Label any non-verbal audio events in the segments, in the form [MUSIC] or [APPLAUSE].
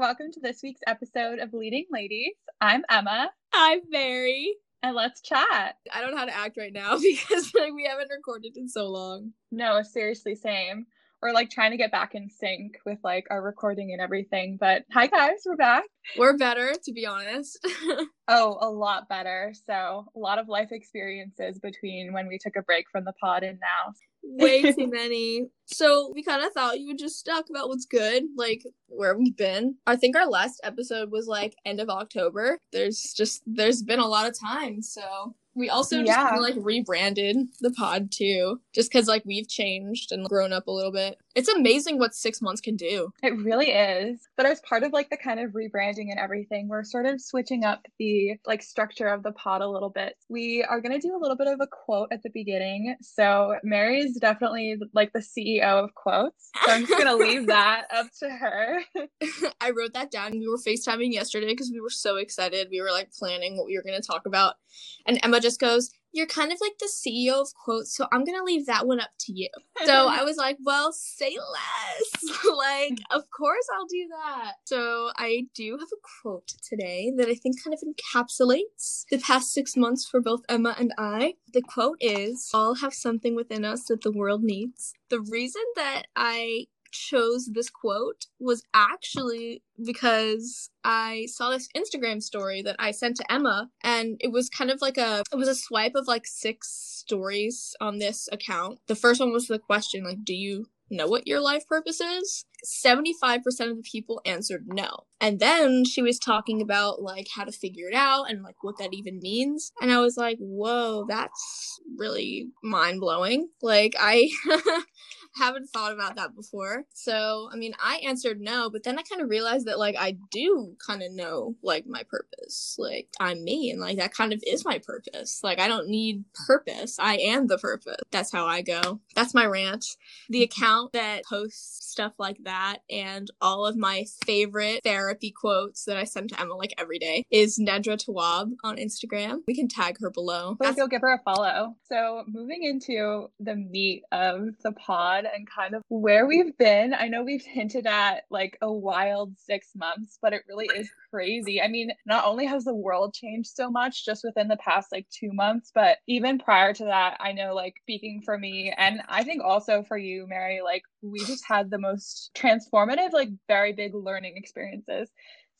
Welcome to this week's episode of Leading Ladies. I'm Emma. I'm Mary. And let's chat. I don't know how to act right now [LAUGHS] because like we haven't recorded in so long. No, seriously, same. We're like trying to get back in sync with like our recording and everything. But hi guys, we're back. We're better, to be honest. [LAUGHS] oh, a lot better. So a lot of life experiences between when we took a break from the pod and now. Way [LAUGHS] too many. So we kind of thought you would just talk about what's good, like where we've been. I think our last episode was like end of October. There's just there's been a lot of time, so we also just yeah. kind of like rebranded the pod too, just because like we've changed and grown up a little bit. It's amazing what six months can do. It really is. But as part of like the kind of rebranding and everything, we're sort of switching up the like structure of the pod a little bit. We are going to do a little bit of a quote at the beginning. So Mary is definitely like the CEO of quotes. So I'm just going to leave [LAUGHS] that up to her. [LAUGHS] I wrote that down. We were FaceTiming yesterday because we were so excited. We were like planning what we were going to talk about. And Emma just goes, You're kind of like the CEO of quotes, so I'm to leave that one up to you. So [LAUGHS] I was like, Well, say less. [LAUGHS] like, of course I'll do that. So I do have a quote today that I think kind of encapsulates the past six months for both Emma and I. The quote is All have something within us that the world needs. The reason that I chose this quote was actually because I saw this Instagram story that I sent to Emma and it was kind of like a it was a swipe of like six stories on this account. The first one was the question like do you know what your life purpose is? 75% of the people answered no. And then she was talking about like how to figure it out and like what that even means. And I was like, whoa, that's really mind blowing. Like, I. [LAUGHS] haven't thought about that before. So, I mean, I answered no, but then I kind of realized that like I do kind of know like my purpose. Like I'm me and like that kind of is my purpose. Like I don't need purpose. I am the purpose. That's how I go. That's my rant. The account that posts stuff like that and all of my favorite therapy quotes that I send to Emma like every day is Nedra Tawwab on Instagram. We can tag her below. Let's go give her a follow. So, moving into the meat of the pod and kind of where we've been. I know we've hinted at like a wild six months, but it really is crazy. I mean, not only has the world changed so much just within the past like two months, but even prior to that, I know like speaking for me and I think also for you, Mary, like we just had the most transformative, like very big learning experiences.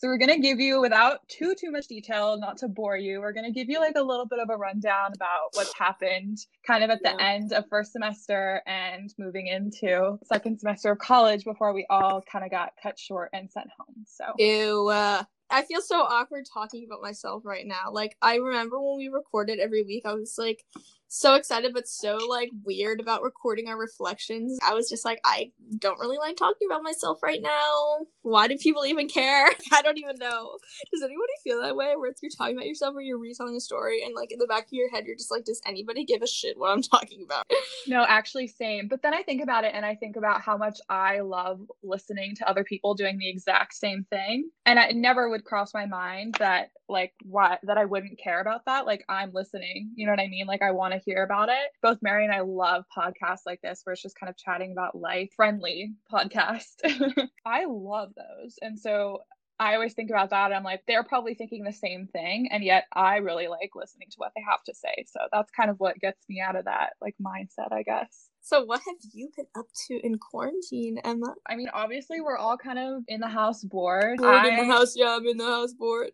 So we're going to give you without too too much detail, not to bore you. We're going to give you like a little bit of a rundown about what's happened kind of at the yeah. end of first semester and moving into second semester of college before we all kind of got cut short and sent home. So Ew, uh, I feel so awkward talking about myself right now. Like I remember when we recorded every week, I was like so excited but so like weird about recording our reflections. I was just like, I don't really like talking about myself right now. Why do people even care? [LAUGHS] I don't even know. Does anybody feel that way where you're talking about yourself or you're retelling a story and like in the back of your head you're just like, does anybody give a shit what I'm [LAUGHS] talking about? no, actually same. But then I think about it and I think about how much I love listening to other people doing the exact same thing. And it never would cross my mind that like why that I wouldn't care about that. Like I'm listening. You know what I mean? Like I want to hear about it. Both Mary and I love podcasts like this where it's just kind of chatting about life, friendly podcast. [LAUGHS] I love those. And so I always think about that. I'm like, they're probably thinking the same thing. And yet I really like listening to what they have to say. So that's kind of what gets me out of that like mindset, I guess. So, what have you been up to in quarantine, Emma? I mean, obviously, we're all kind of in the house bored. Bored I... in the house, yeah, I'm in the house bored.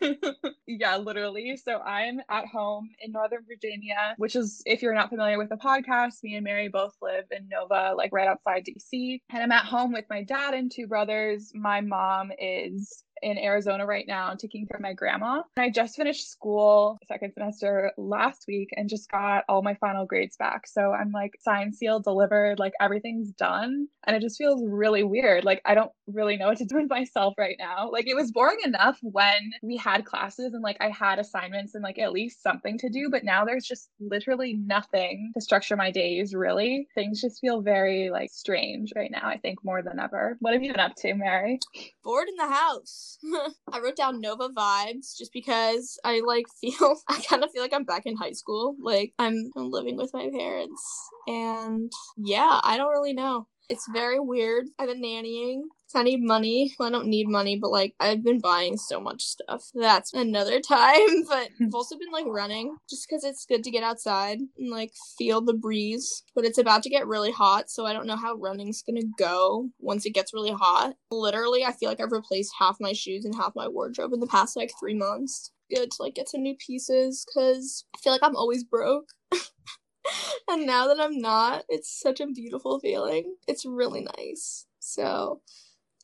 [LAUGHS] yeah, literally. So, I'm at home in Northern Virginia, which is, if you're not familiar with the podcast, me and Mary both live in Nova, like right outside DC. And I'm at home with my dad and two brothers. My mom is in Arizona right now taking care of my grandma. And I just finished school second semester last week and just got all my final grades back. So I'm like signed, sealed, delivered, like everything's done. And it just feels really weird. Like I don't really know what to do with myself right now. Like it was boring enough when we had classes and like I had assignments and like at least something to do, but now there's just literally nothing to structure my days really. Things just feel very like strange right now, I think more than ever. What have you been up to, Mary? Bored in the house. [LAUGHS] I wrote down Nova vibes just because I like [LAUGHS] feel I kind of feel like I'm back in high school. Like I'm, I'm living with my parents and yeah, I don't really know. It's very weird. I've been nannying. I need money. Well, I don't need money, but like I've been buying so much stuff. That's another [LAUGHS] time. But [LAUGHS] I've also been like running just because it's good to get outside and like feel the breeze. But it's about to get really hot, so I don't know how running's gonna go once it gets really hot. Literally, I feel like I've replaced half my shoes and half my wardrobe in the past like three months. Good to like get some new pieces because I feel like I'm always broke. [LAUGHS] [LAUGHS] and now that I'm not, it's such a beautiful feeling. It's really nice. So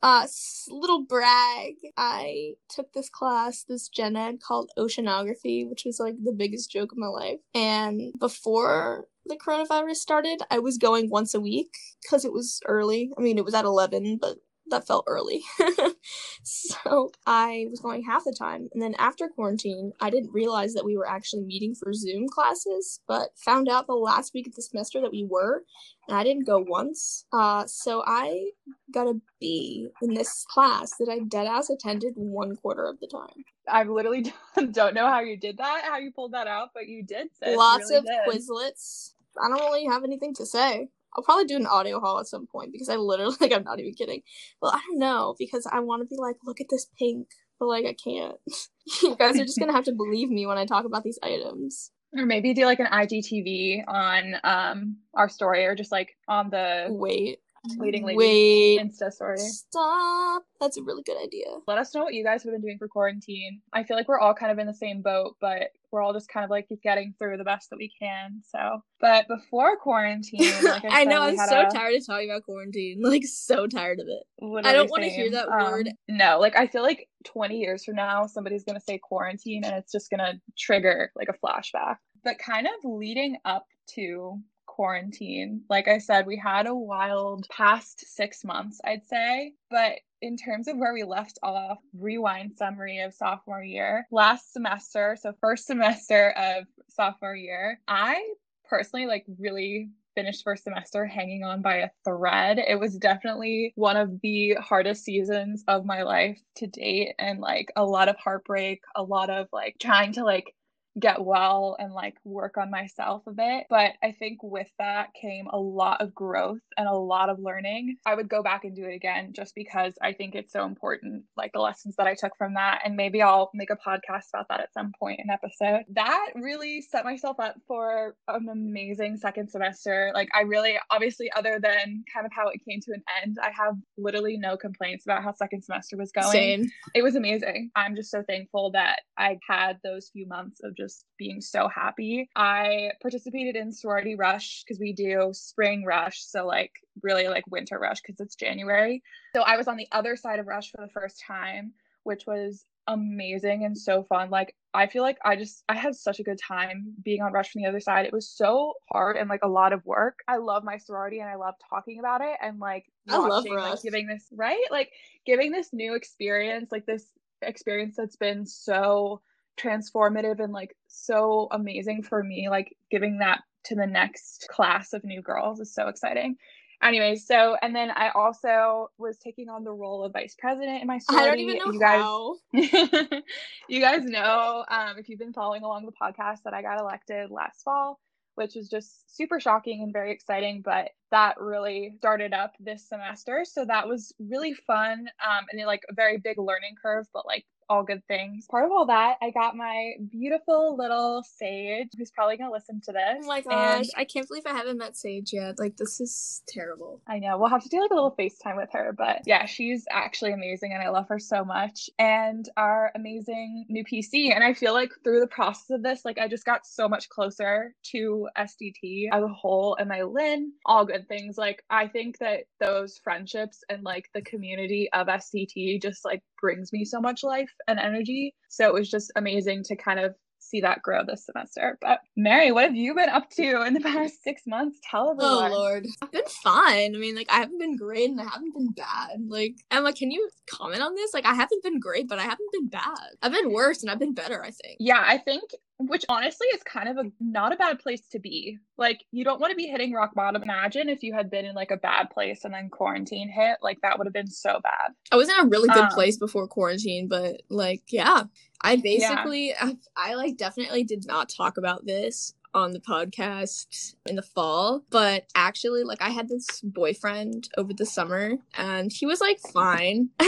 uh, little brag. I took this class, this gen ed called oceanography, which was like the biggest joke of my life. And before the coronavirus started, I was going once a week because it was early. I mean, it was at 11, but that felt early. [LAUGHS] so I was going half the time. And then after quarantine, I didn't realize that we were actually meeting for Zoom classes, but found out the last week of the semester that we were. And I didn't go once. Uh, so I got a B in this class that I dead ass attended one quarter of the time. I literally [LAUGHS] don't know how you did that, how you pulled that out, but you did. Lots really of did. Quizlets. I don't really have anything to say. I'll probably do an audio haul at some point because I literally [LAUGHS] like I'm not even kidding. Well, I don't know because I want to be like, look at this pink, but like I can't. [LAUGHS] you guys are just gonna have to believe me when I talk about these items. Or maybe do like an IGTV on um our story or just like on the wait leading lady Wait. Insta story. Stop. That's a really good idea. Let us know what you guys have been doing for quarantine. I feel like we're all kind of in the same boat, but we're all just kind of like getting through the best that we can. So, but before quarantine, [LAUGHS] like I, I know I'm so a... tired of talking about quarantine. [LAUGHS] Like so tired of it. Literally I don't want to hear that um, word. No, like I feel like 20 years from now, somebody's gonna say quarantine, and it's just gonna trigger like a flashback. But kind of leading up to quarantine. Like I said, we had a wild past six months, I'd say. But in terms of where we left off, rewind summary of sophomore year, last semester, so first semester of sophomore year, I personally like really finished first semester hanging on by a thread. It was definitely one of the hardest seasons of my life to date and like a lot of heartbreak, a lot of like trying to like get well and like work on myself a bit. But I think with that came a lot of growth and a lot of learning. I would go back and do it again just because I think it's so important, like the lessons that I took from that. And maybe I'll make a podcast about that at some point, an episode. That really set myself up for an amazing second semester. Like, I really, obviously, other than kind of how it came to an end, I have literally no complaints about how second semester was going. Same. It was amazing. I'm just so thankful that I had those few months of just being so happy. I participated in sorority rush because we do spring rush, so like really like winter rush because it's January. So I was on the other side of rush for the first time, which was amazing and so fun. Like I feel like I just I had such a good time being on Rush from the other side. It was so hard and like a lot of work. I love my sorority and I love talking about it and like watching, like giving this right, like giving this new experience, like this experience that's been so transformative and like so amazing for me. Like giving that to the next class of new girls is so exciting. Anyways, so and then I also was taking on the role of vice president in my sorority. I don't even know you guys, how. [LAUGHS] you guys know um, if you've been following along the podcast that I got elected last fall, which was just super shocking and very exciting. But that really started up this semester, so that was really fun um, and like a very big learning curve, but like all good things. Part of all that, I got my beautiful little Sage, who's probably gonna listen to this. Oh my gosh, I can't believe I haven't met Sage yet. Like this is terrible. I know. We'll have to do like a little FaceTime with her, but yeah, she's actually amazing and I love her so much. And our amazing new PC. And I feel like through the process of this, like I just got so much closer to SDT as a whole and my Lynn, all good things. Like I think that those friendships and like the community of SDT just like brings me so much life and energy. So it was just amazing to kind of see that grow this semester. But Mary, what have you been up to in the past six months? Tell oh, everyone. Oh Lord, I've been fine. I mean, like I haven't been great and I haven't been bad. Like Emma, can you comment on this? Like I haven't been great, but I haven't been bad. I've been worse and I've been better. I think. Yeah, I think which honestly is kind of a not a bad place to be. Like you don't want to be hitting rock bottom. Imagine if you had been in like a bad place and then quarantine hit, like that would have been so bad. I was in a really good um, place before quarantine, but like yeah, I basically yeah. I, I like definitely did not talk about this on the podcast in the fall, but actually, like, I had this boyfriend over the summer and he was like fine. [LAUGHS]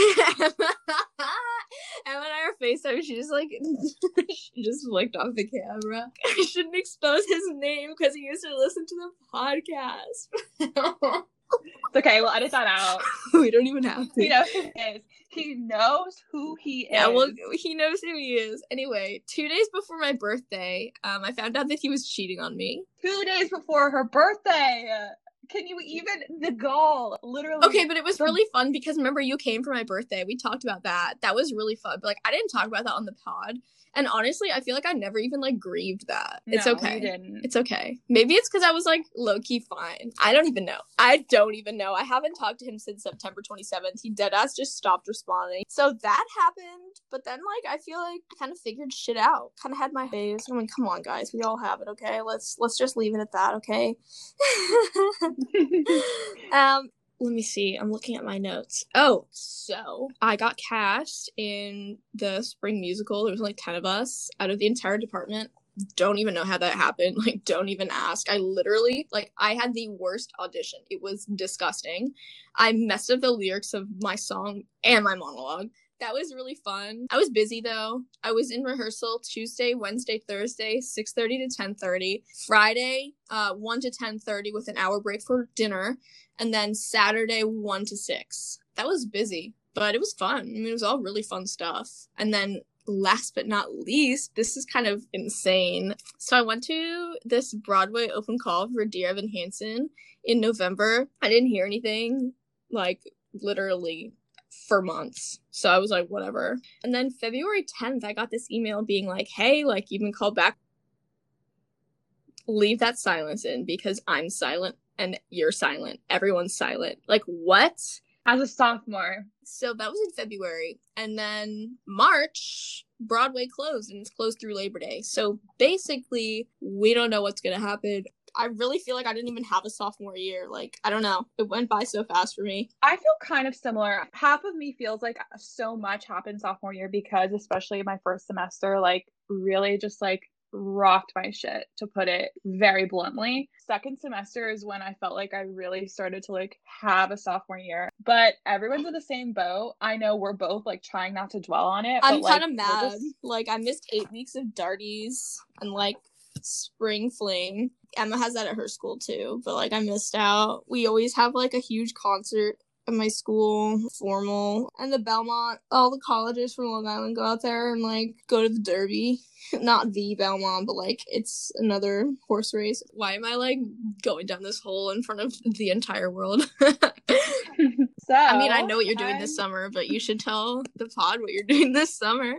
and when I were FaceTime, she just like [LAUGHS] she just flicked off the camera. [LAUGHS] I shouldn't expose his name because he used to listen to the podcast. It's okay, we'll edit that out. [LAUGHS] we don't even have to. He knows who he is. He knows who he is. Yeah, well, he knows who he is. Anyway, two days before my birthday, um, I found out that he was cheating on me. Two days before her birthday. Can you even the gall? Literally. Okay, but it was really fun because remember you came for my birthday. We talked about that. That was really fun. But like I didn't talk about that on the pod. And honestly, I feel like I never even like grieved that. No, it's okay. It's okay. Maybe it's because I was like low key fine. I don't even know. I don't even know. I haven't talked to him since September 27th. He dead ass just stopped responding. So that happened. But then like I feel like I kind of figured shit out. Kind of had my phase. I mean, come on, guys. We all have it. Okay, let's let's just leave it at that. Okay. [LAUGHS] [LAUGHS] um let me see. I'm looking at my notes. Oh, so I got cast in the spring musical. There was like 10 of us out of the entire department. Don't even know how that happened. [LAUGHS] Like, don't even ask. I literally, like, I had the worst audition. It was disgusting. I messed up the lyrics of my song and my monologue that was really fun. I was busy though. I was in rehearsal Tuesday, Wednesday, Thursday, 6:30 to 10:30. Friday, uh 1 to 10:30 with an hour break for dinner, and then Saturday 1 to 6. That was busy, but it was fun. I mean, it was all really fun stuff. And then last but not least, this is kind of insane. So I went to this Broadway open call for Dear Evan Hansen in November. I didn't hear anything like literally for months. So I was like, whatever. And then February 10th, I got this email being like, hey, like, you've been called back. Leave that silence in because I'm silent and you're silent. Everyone's silent. Like, what? As a sophomore. So that was in February. And then March, Broadway closed and it's closed through Labor Day. So basically, we don't know what's going to happen. I really feel like I didn't even have a sophomore year. Like, I don't know. It went by so fast for me. I feel kind of similar. Half of me feels like so much happened sophomore year because, especially my first semester, like, really just like rocked my shit to put it very bluntly. Second semester is when I felt like I really started to like have a sophomore year. But everyone's in the same boat. I know we're both like trying not to dwell on it. I'm kind of like, mad. Just... Like I missed eight weeks of darties and like spring fling. Emma has that at her school too, but like I missed out. We always have like a huge concert at my school, formal, and the Belmont. All the colleges from Long Island go out there and like go to the Derby. [LAUGHS] Not the Belmont, but like it's another horse race. Why am I like going down this hole in front of the entire world? [LAUGHS] [LAUGHS] so I mean, I know what you're doing I'm... this summer, but you should tell the pod what you're doing this summer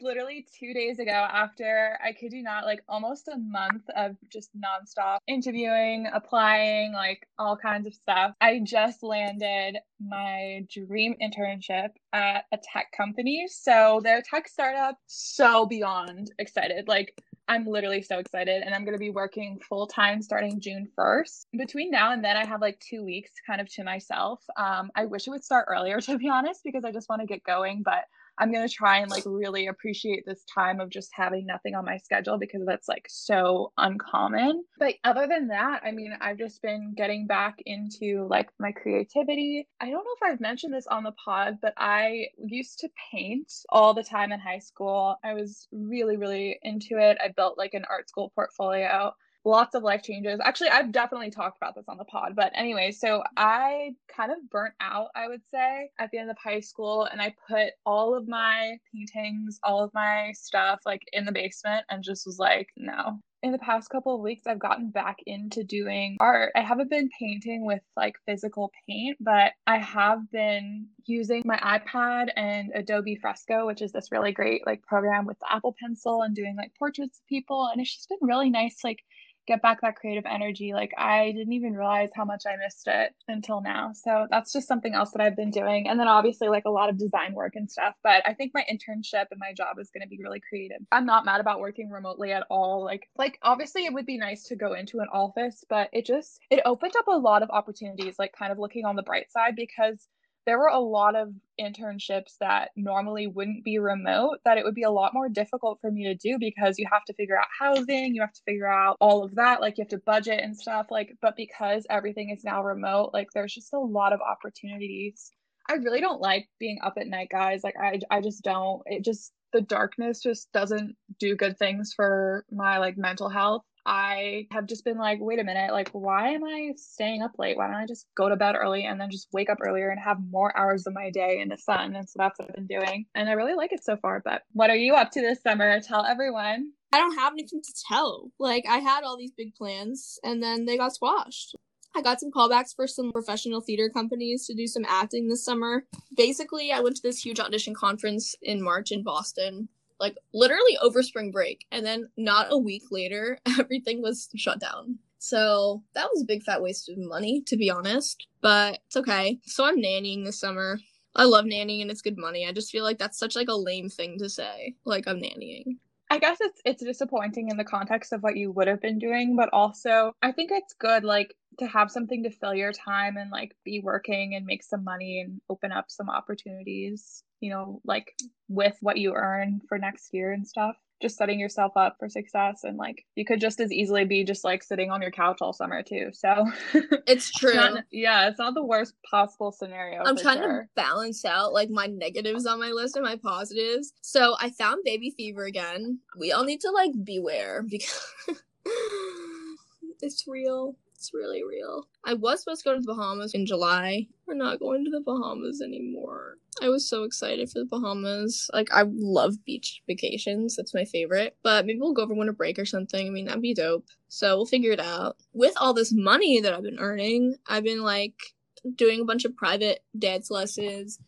literally two days ago after I kid you not, like almost a month of just nonstop interviewing, applying, like all kinds of stuff. I just landed my dream internship at a tech company. So they're tech startup, so beyond excited. Like I'm literally so excited and I'm going to be working full time starting June 1st. Between now and then, I have like two weeks kind of to myself. Um, I wish it would start earlier, [LAUGHS] to be honest, because I just want to get going. But I'm going to try and like really appreciate this time of just having nothing on my schedule because that's like so uncommon. But other than that, I mean, I've just been getting back into like my creativity. I don't know if I've mentioned this on the pod, but I used to paint all the time in high school. I was really, really into it. I built like an art school portfolio lots of life changes. Actually, I've definitely talked about this on the pod, but anyway, so I kind of burnt out, I would say, at the end of high school, and I put all of my paintings, all of my stuff like in the basement and just was like, no. In the past couple of weeks, I've gotten back into doing art. I haven't been painting with like physical paint, but I have been using my iPad and Adobe Fresco, which is this really great like program with the Apple Pencil and doing like portraits of people. And it's just been really nice, like get back that creative energy. Like I didn't even realize how much I missed it until now. So that's just something else that I've been doing. And then obviously like a lot of design work and stuff. But I think my internship and my job is going to be really creative. I'm not mad about working remotely at all. Like like obviously it would be nice to go into an office, but it just it opened up a lot of opportunities like kind of looking on the bright side because there were a lot of internships that normally wouldn't be remote that it would be a lot more difficult for me to do because you have to figure out housing, you have to figure out all of that, like you have to budget and stuff like but because everything is now remote, like there's just a lot of opportunities. I really don't like being up at night, guys. Like I I just don't. It just the darkness just doesn't do good things for my like mental health. I have just been like, wait a minute, like, why am I staying up late? Why don't I just go to bed early and then just wake up earlier and have more hours of my day in the sun? And so that's what I've been doing. And I really like it so far. But what are you up to this summer? Tell everyone. I don't have anything to tell. Like, I had all these big plans and then they got squashed. I got some callbacks for some professional theater companies to do some acting this summer. Basically, I went to this huge audition conference in March in Boston like literally over spring break. And then not a week later, [LAUGHS] everything was shut down. So that was a big fat waste of money, to be honest. But it's okay. So I'm nannying this summer. I love nannying and it's good money. I just feel like that's such like a lame thing to say. Like I'm nannying. I guess it's it's disappointing in the context of what you would have been doing, but also I think it's good like to have something to fill your time and like be working and make some money and open up some opportunities, you know, like with what you earn for next year and stuff. Just setting yourself up for success and like you could just as easily be just like sitting on your couch all summer too. So [LAUGHS] it's true. it's not, yeah, it's not the worst possible scenario. I'm trying sure. to balance out like my negatives on my list and my positives. So I found baby fever again. We all need to like beware because [LAUGHS] it's real. It's really real. I was supposed to go to the Bahamas in July. We're not going to the Bahamas anymore. I was so excited for the Bahamas. Like, I love beach vacations. That's my favorite. But maybe we'll go over winter break or something. I mean, that'd be dope. So we'll figure it out. With all this money that I've been earning, I've been like doing a bunch of private dance lessons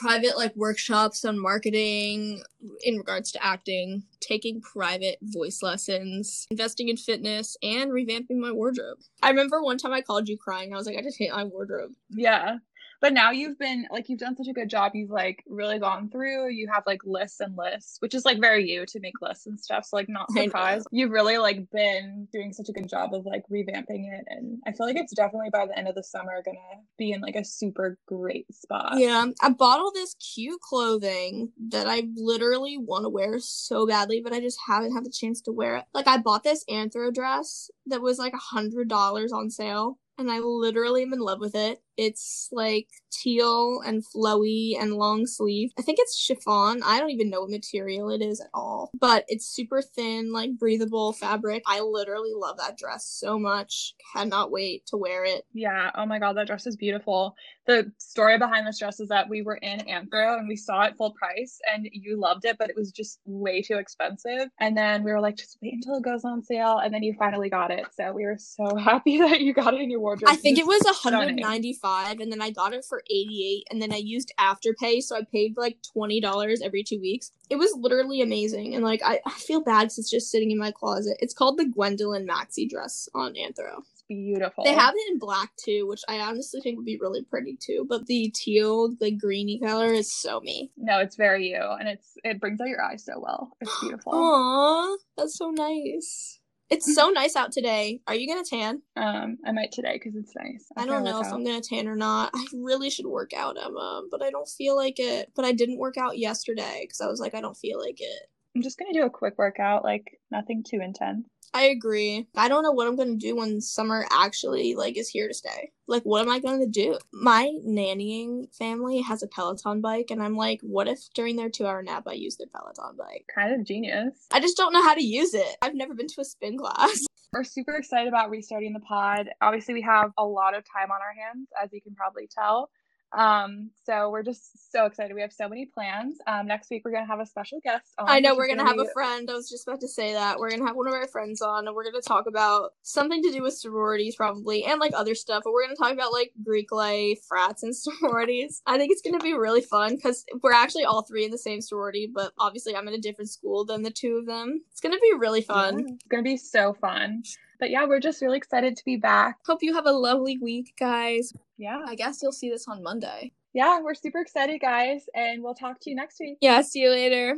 private like workshops on marketing in regards to acting, taking private voice lessons, investing in fitness, and revamping my wardrobe. I remember one time I called you crying. I was like, I just hate my wardrobe. Yeah but now you've been like you've done such a good job. You've like really gone through you have like lists and lists which is like very you to make lists and stuff so like not surprised. You've really like been doing such a good job of like revamping it and i feel like it's definitely by the end of the summer gonna be in like a super great spot. Yeah i bought all this cute clothing that i literally want to wear so badly but i just haven't had the chance to wear it. Like i bought this anthro dress that was like a hundred dollars on sale and I literally am in love with it. It's like teal and flowy and long sleeve. I think it's chiffon. I don't even know what material it is at all, but it's super thin, like breathable fabric. I literally love that dress so much. Cannot wait to wear it. Yeah. Oh my God, that dress is beautiful. The story behind this dress is that we were in Anthro and we saw it full price and you loved it, but it was just way too expensive. And then we were like, just wait until it goes on sale. And then you finally got it. So we were so [LAUGHS] happy that you got it in your wardrobe. I think it was 195 and then I got it for 88 and then I used Afterpay so I paid like $20 every 2 weeks. It was literally amazing and like I, I feel bad cuz it's just sitting in my closet. It's called the Gwendolyn Maxi dress on Anthro. It's beautiful. They have it in black too, which I honestly think would be really pretty too, but the teal, the greeny color is so me. No, it's very you and it's it brings out your eyes so well. It's beautiful. Aww, that's so nice. It's so nice out today. Are you gonna tan? Um, I might today because it's nice. I, I don't know if out. I'm gonna tan or not. I really should work out, Emma, but I don't feel like it. But I didn't work out yesterday because I was like, I don't feel like it. I'm just gonna do a quick workout, like nothing too intense. I agree. I don't know what I'm gonna do when summer actually like is here to stay. Like, what am I gonna do? My nannying family has a Peloton bike, and I'm like, what if during their two hour nap I use their Peloton bike? Kind of genius. I just don't know how to use it. I've never been to a spin class. [LAUGHS] We're super excited about restarting the pod. Obviously, we have a lot of time on our hands, as you can probably tell. Um, so we're just so excited. We have so many plans. Um, next week we're gonna have a special guest on. I know we're gonna, gonna have be... a friend. I was just about to say that. We're gonna have one of our friends on and we're gonna talk about something to do with sororities probably and like other stuff, but we're gonna talk about like Greek life, frats and [LAUGHS] sororities. I think it's gonna be really fun because we're actually all three in the same sorority, but obviously I'm in a different school than the two of them. It's gonna be really fun. Yeah, it's gonna be so fun. But yeah, we're just really excited to be back. Hope you have a lovely week, guys. Yeah. I guess you'll see this on Monday. Yeah, we're super excited, guys, and we'll talk to you next week. Yeah, see you later.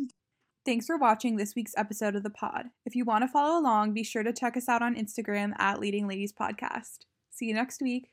Thanks for watching this week's episode of the pod. If you want to follow along, be sure to check us out on Instagram at Leading Ladies Podcast. See you next week.